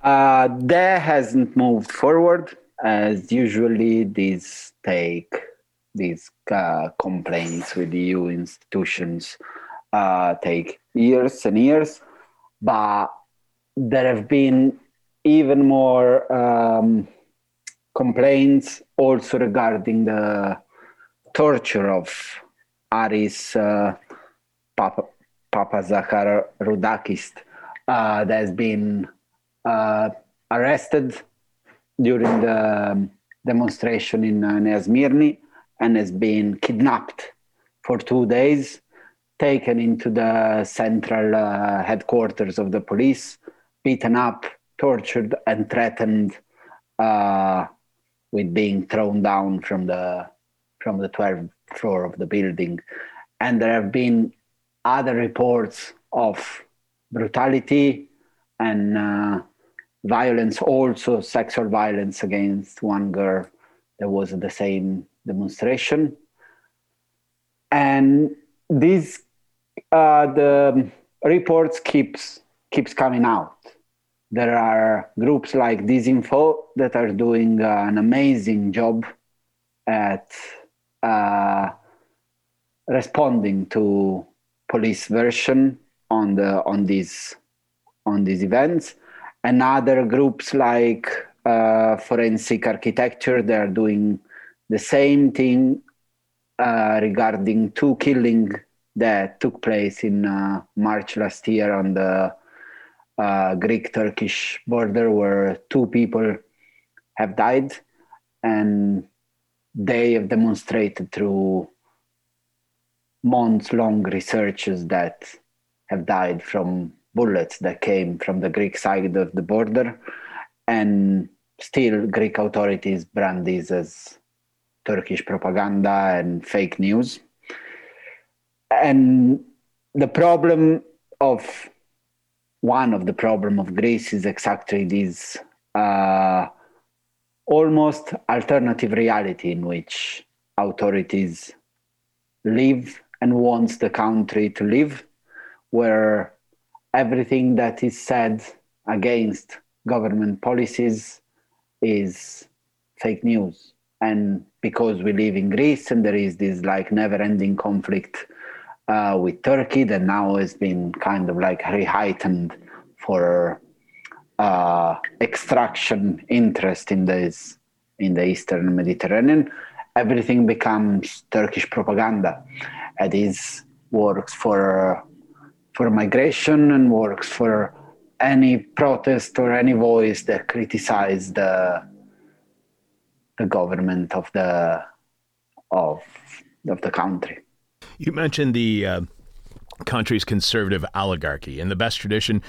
Uh, that hasn't moved forward, as usually these take these uh, complaints with EU institutions uh, take years and years. But there have been even more um, complaints also regarding the torture of Aris uh, Papa, Papa Zachar Rudakis uh, that has been uh, arrested during the demonstration in uh, and has been kidnapped for two days, taken into the central uh, headquarters of the police, beaten up, tortured, and threatened uh, with being thrown down from the from the 12th floor of the building. And there have been other reports of brutality and uh, violence, also sexual violence against one girl There was the same demonstration. And these uh, the reports keeps keeps coming out. There are groups like Disinfo that are doing uh, an amazing job at uh, responding to police version on the on these on these events, and other groups like uh, Forensic Architecture they are doing the same thing uh, regarding two killing that took place in uh, March last year on the uh, Greek-Turkish border, where two people have died, and they have demonstrated through months-long researches that have died from bullets that came from the Greek side of the border, and still Greek authorities brand these as Turkish propaganda and fake news. And the problem of one of the problem of Greece is exactly this uh, almost alternative reality in which authorities live and wants the country to live, where everything that is said against government policies is fake news and because we live in Greece and there is this like never-ending conflict uh, with Turkey that now has been kind of like heightened for uh, extraction interest in this in the Eastern Mediterranean, everything becomes Turkish propaganda. And this works for for migration and works for any protest or any voice that criticizes the the government of the of of the country. You mentioned the uh, country's conservative oligarchy. In the best tradition,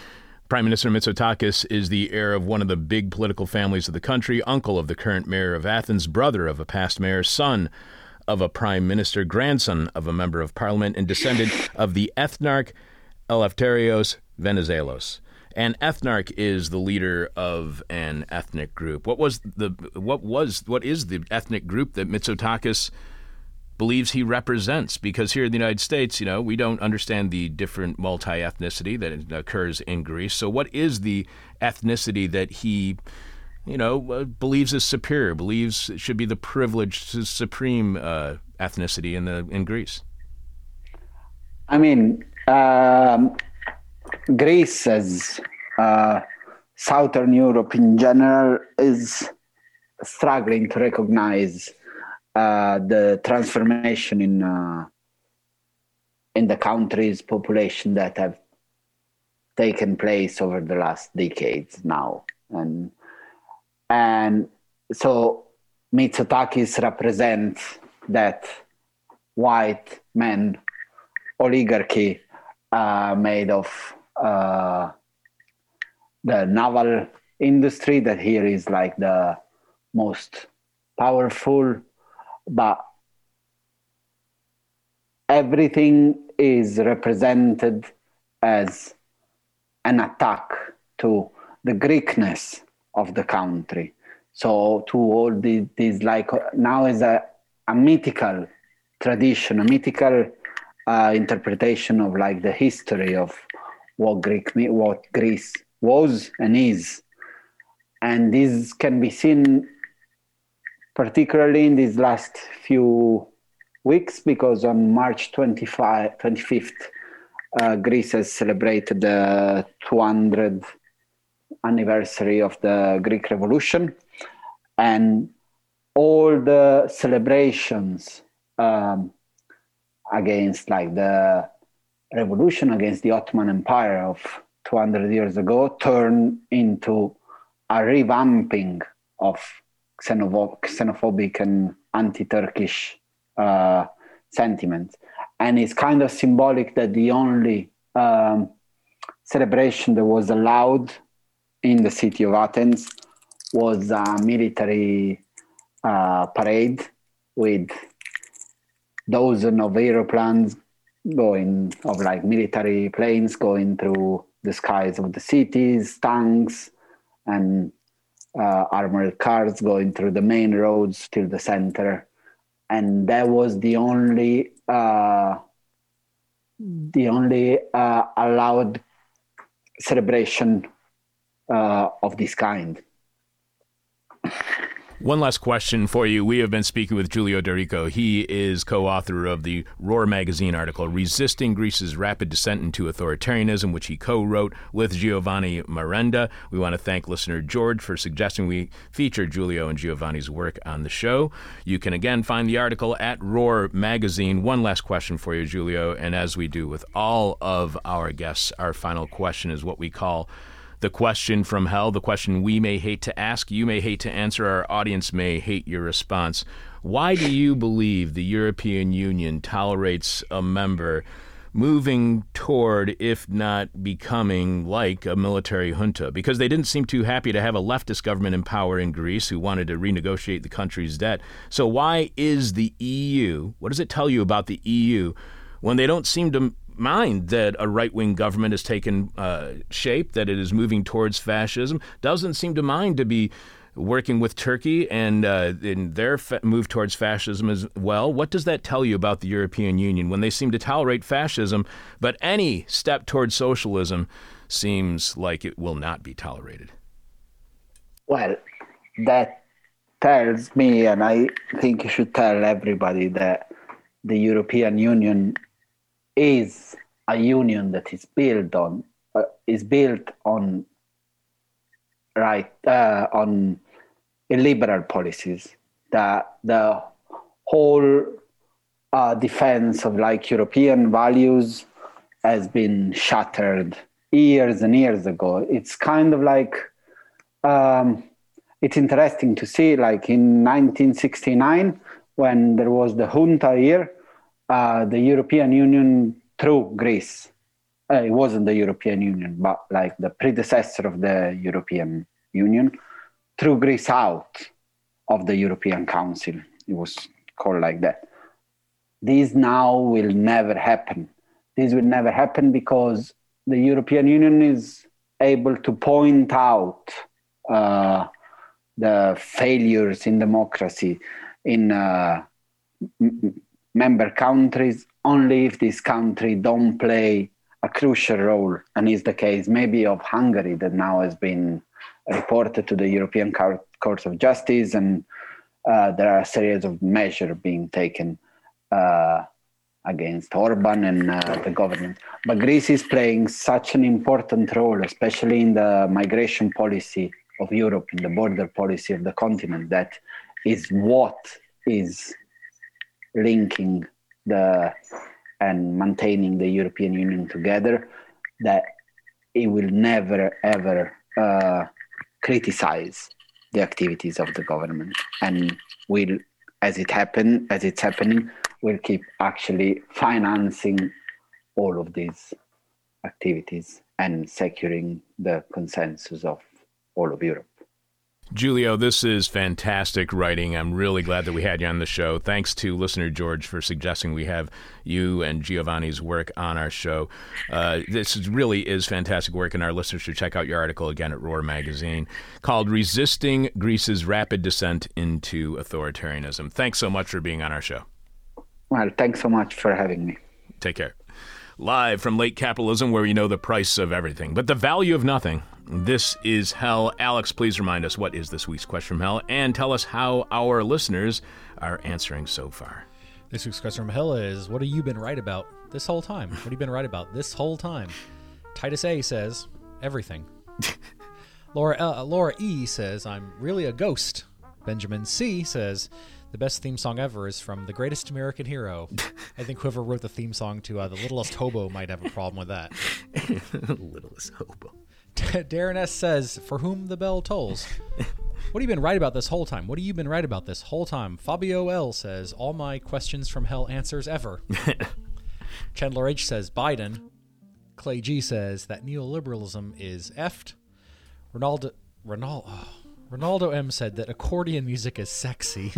Prime Minister Mitsotakis is the heir of one of the big political families of the country, uncle of the current mayor of Athens, brother of a past mayor, son of a prime minister, grandson of a member of parliament, and descendant of the ethnarch Eleftherios Venizelos. An ethnarch is the leader of an ethnic group. What was the what was what is the ethnic group that Mitsotakis believes he represents? Because here in the United States, you know, we don't understand the different multi-ethnicity that occurs in Greece. So, what is the ethnicity that he you know, uh, believes is superior, believes should be the privileged, supreme uh, ethnicity in the in Greece. I mean, um, Greece, as uh, Southern Europe in general, is struggling to recognize uh, the transformation in uh, in the country's population that have taken place over the last decades now, and and so Mitsotakis represents that white man oligarchy uh, made of uh, the naval industry that here is like the most powerful, but everything is represented as an attack to the Greekness of the country. So to all these, these like now is a, a mythical tradition, a mythical uh, interpretation of like the history of what Greek, what Greece was and is, and this can be seen particularly in these last few weeks because on March 25, 25th, uh, Greece has celebrated the 200th anniversary of the Greek Revolution, and all the celebrations um, against like the revolution against the Ottoman Empire of 200 years ago turned into a revamping of xenophobic and anti-Turkish uh, sentiments. And it's kind of symbolic that the only um, celebration that was allowed in the city of Athens was a military uh, parade with dozens of aeroplanes going of like military planes going through the skies of the cities, tanks, and uh, armored cars going through the main roads till the center, and that was the only uh, the only uh, allowed celebration uh, of this kind. One last question for you. We have been speaking with Giulio D'Errico. He is co author of the Roar magazine article, Resisting Greece's Rapid Descent into Authoritarianism, which he co wrote with Giovanni Marenda. We want to thank listener George for suggesting we feature Giulio and Giovanni's work on the show. You can again find the article at Roar Magazine. One last question for you, Giulio. And as we do with all of our guests, our final question is what we call the question from hell, the question we may hate to ask, you may hate to answer, our audience may hate your response. Why do you believe the European Union tolerates a member moving toward, if not becoming, like a military junta? Because they didn't seem too happy to have a leftist government in power in Greece who wanted to renegotiate the country's debt. So, why is the EU, what does it tell you about the EU, when they don't seem to mind that a right wing government has taken uh, shape, that it is moving towards fascism, doesn't seem to mind to be working with Turkey and uh, in their fa- move towards fascism as well. What does that tell you about the European Union when they seem to tolerate fascism, but any step towards socialism seems like it will not be tolerated? Well, that tells me, and I think you should tell everybody that the European Union is a union that is built on uh, is built on right uh, on illiberal policies that the whole uh, defense of like European values has been shattered years and years ago. It's kind of like um, it's interesting to see like in 1969 when there was the junta here uh, the European Union through Greece. Uh, it wasn't the European Union, but like the predecessor of the European Union, threw Greece out of the European Council. It was called like that. This now will never happen. This will never happen because the European Union is able to point out uh, the failures in democracy in uh, member countries only if this country don't play a crucial role and is the case maybe of hungary that now has been reported to the european court of justice and uh, there are a series of measures being taken uh, against orban and uh, the government. But greece is playing such an important role especially in the migration policy of europe in the border policy of the continent that is what is linking the and maintaining the European Union together, that it will never ever uh, criticize the activities of the government and will, as it happen, as it's happening, will keep actually financing all of these activities and securing the consensus of all of Europe. Giulio, this is fantastic writing. I'm really glad that we had you on the show. Thanks to listener George for suggesting we have you and Giovanni's work on our show. Uh, this is, really is fantastic work, and our listeners should check out your article again at Roar Magazine called Resisting Greece's Rapid Descent into Authoritarianism. Thanks so much for being on our show. Well, thanks so much for having me. Take care. Live from late capitalism, where we know the price of everything, but the value of nothing. This is Hell. Alex, please remind us what is this week's question from Hell and tell us how our listeners are answering so far. This week's question from Hell is What have you been right about this whole time? What have you been right about this whole time? Titus A says, Everything. Laura, L- Laura E says, I'm really a ghost. Benjamin C says, the best theme song ever is from The Greatest American Hero. I think whoever wrote the theme song to uh, The Littlest Hobo might have a problem with that. Littlest hobo. Darren S says, For whom the bell tolls. What have you been right about this whole time? What have you been right about this whole time? Fabio L says, All my questions from hell answers ever. Chandler H says, Biden. Clay G says that neoliberalism is effed. Ronaldo. Ronaldo. Oh, Ronaldo M said that accordion music is sexy.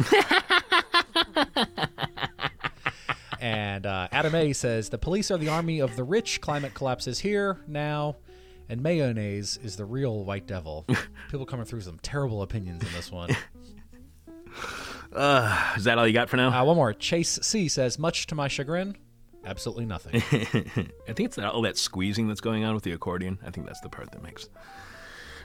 and uh, Adam A says the police are the army of the rich. Climate collapses here now, and mayonnaise is the real white devil. People coming through some terrible opinions in this one. Uh, is that all you got for now? Uh, one more. Chase C says, much to my chagrin, absolutely nothing. I think it's all that squeezing that's going on with the accordion. I think that's the part that makes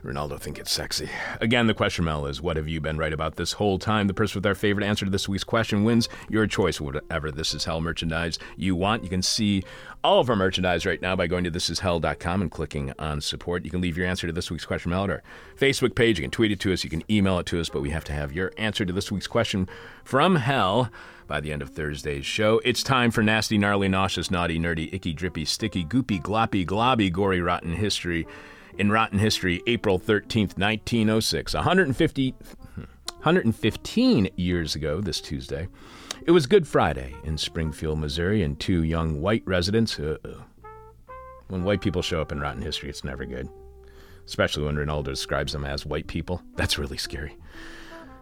Ronaldo think it's sexy. Again, the question, Mel, is what have you been right about this whole time? The person with our favorite answer to this week's question wins your choice, whatever This Is Hell merchandise you want. You can see all of our merchandise right now by going to thisishell.com and clicking on support. You can leave your answer to this week's question, Mel, at our Facebook page. You can tweet it to us. You can email it to us, but we have to have your answer to this week's question from hell by the end of Thursday's show. It's time for nasty, gnarly, nauseous, naughty, nerdy, icky, drippy, sticky, goopy, gloppy, globby, gory, rotten history in Rotten History, April 13th, 1906, 150, 115 years ago this Tuesday. It was Good Friday in Springfield, Missouri, and two young white residents. Uh, when white people show up in Rotten History, it's never good, especially when Ronaldo describes them as white people. That's really scary.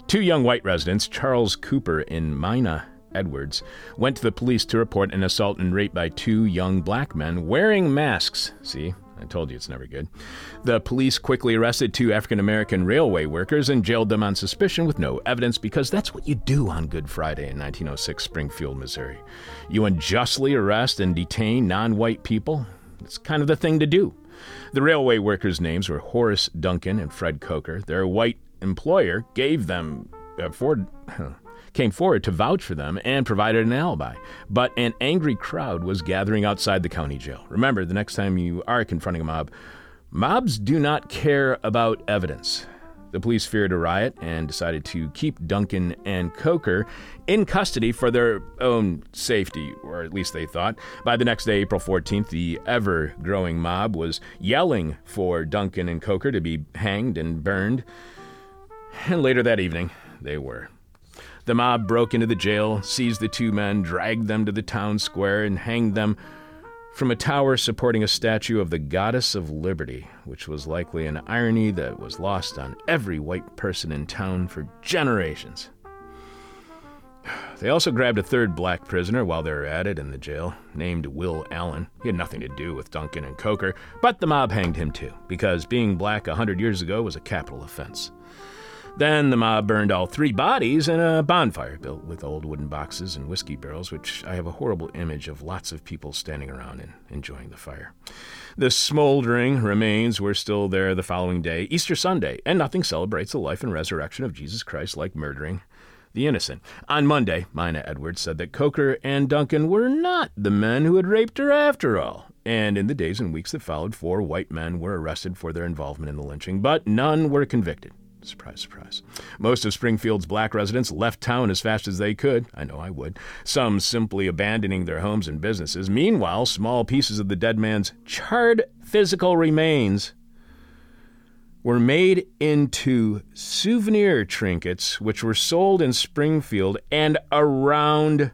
Two young white residents, Charles Cooper and Mina Edwards, went to the police to report an assault and rape by two young black men wearing masks. See, I told you it's never good. The police quickly arrested two African American railway workers and jailed them on suspicion with no evidence because that's what you do on Good Friday in 1906 Springfield, Missouri. You unjustly arrest and detain non white people. It's kind of the thing to do. The railway workers' names were Horace Duncan and Fred Coker. Their white employer gave them uh, Ford. Came forward to vouch for them and provided an alibi. But an angry crowd was gathering outside the county jail. Remember, the next time you are confronting a mob, mobs do not care about evidence. The police feared a riot and decided to keep Duncan and Coker in custody for their own safety, or at least they thought. By the next day, April 14th, the ever growing mob was yelling for Duncan and Coker to be hanged and burned. And later that evening, they were. The mob broke into the jail, seized the two men, dragged them to the town square, and hanged them from a tower supporting a statue of the Goddess of Liberty, which was likely an irony that was lost on every white person in town for generations. They also grabbed a third black prisoner while they were at it in the jail, named Will Allen. He had nothing to do with Duncan and Coker, but the mob hanged him too, because being black a hundred years ago was a capital offense. Then the mob burned all three bodies in a bonfire built with old wooden boxes and whiskey barrels, which I have a horrible image of lots of people standing around and enjoying the fire. The smoldering remains were still there the following day, Easter Sunday, and nothing celebrates the life and resurrection of Jesus Christ like murdering the innocent. On Monday, Mina Edwards said that Coker and Duncan were not the men who had raped her after all. And in the days and weeks that followed, four white men were arrested for their involvement in the lynching, but none were convicted. Surprise, surprise. Most of Springfield's black residents left town as fast as they could. I know I would. Some simply abandoning their homes and businesses. Meanwhile, small pieces of the dead man's charred physical remains were made into souvenir trinkets, which were sold in Springfield and around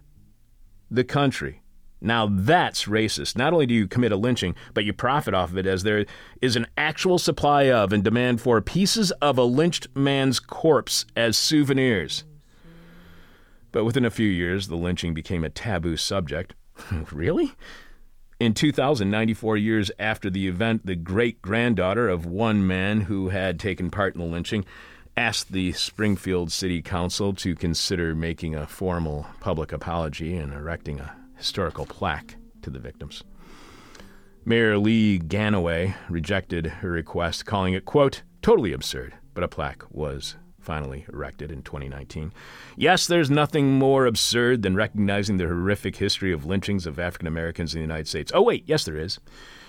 the country. Now that's racist. Not only do you commit a lynching, but you profit off of it as there is an actual supply of and demand for pieces of a lynched man's corpse as souvenirs. But within a few years, the lynching became a taboo subject. really? In 2000, 94 years after the event, the great granddaughter of one man who had taken part in the lynching asked the Springfield City Council to consider making a formal public apology and erecting a historical plaque to the victims. Mayor Lee Gannaway rejected her request, calling it, quote, totally absurd, but a plaque was finally erected in 2019. Yes, there's nothing more absurd than recognizing the horrific history of lynchings of African Americans in the United States. Oh, wait, yes, there is.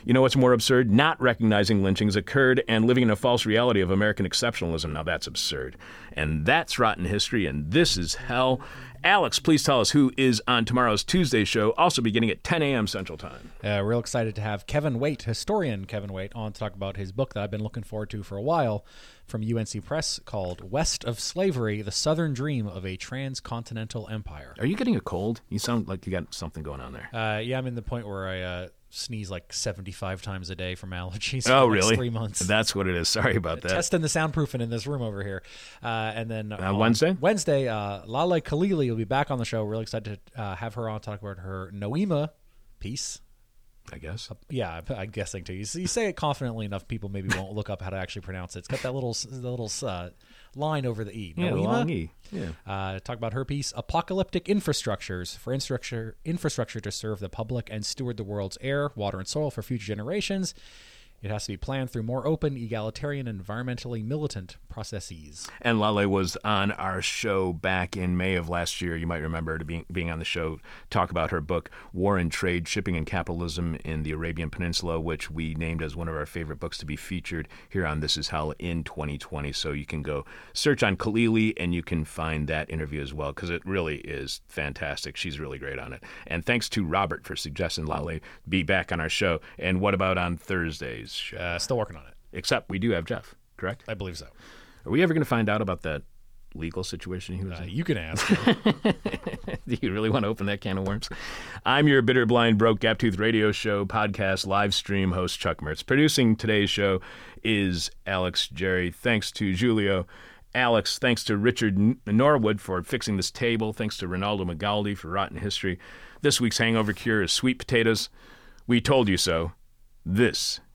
You know what's more absurd? Not recognizing lynchings occurred and living in a false reality of American exceptionalism. Now, that's absurd. And that's rotten history, and this is hell. Alex, please tell us who is on tomorrow's Tuesday show, also beginning at 10 a.m. Central Time. Uh, real excited to have Kevin Waite, historian Kevin Waite, on to talk about his book that I've been looking forward to for a while from UNC Press called West of Slavery The Southern Dream of a Transcontinental Empire. Are you getting a cold? You sound like you got something going on there. Uh, yeah, I'm in the point where I uh, sneeze like 75 times a day from allergies. Oh, for the next really? Three months. That's what it is. Sorry about that. Testing the soundproofing in this room over here. Uh, and then on Wednesday? Wednesday, uh, Laleh Khalili will be back on the show. Really excited to uh, have her on talk about her Noema piece. I guess. Yeah, I'm- I'm guessing too. You, you say it confidently enough, people maybe won't look up how to actually pronounce it. It's got that little the little uh, line over the e. Yeah, Noema? long E. Yeah. Uh, talk about her piece, apocalyptic infrastructures for infrastructure infrastructure to serve the public and steward the world's air, water, and soil for future generations. It has to be planned through more open, egalitarian, environmentally militant processes. And Laleh was on our show back in May of last year. You might remember to being being on the show, talk about her book War and Trade: Shipping and Capitalism in the Arabian Peninsula, which we named as one of our favorite books to be featured here on This Is Hell in 2020. So you can go search on Khalili and you can find that interview as well because it really is fantastic. She's really great on it. And thanks to Robert for suggesting Laleh be back on our show. And what about on Thursdays? Uh, still working on it. Except we do have Jeff, correct? I believe so. Are we ever going to find out about that legal situation he was Uh, in? you can ask. Do you really want to open that can of worms? I'm your bitter, blind, broke, gap tooth radio show, podcast, live stream host, Chuck Mertz. Producing today's show is Alex Jerry. Thanks to Giulio. Alex, thanks to Richard Norwood for fixing this table. Thanks to Ronaldo Magaldi for rotten history. This week's hangover cure is sweet potatoes. We told you so. This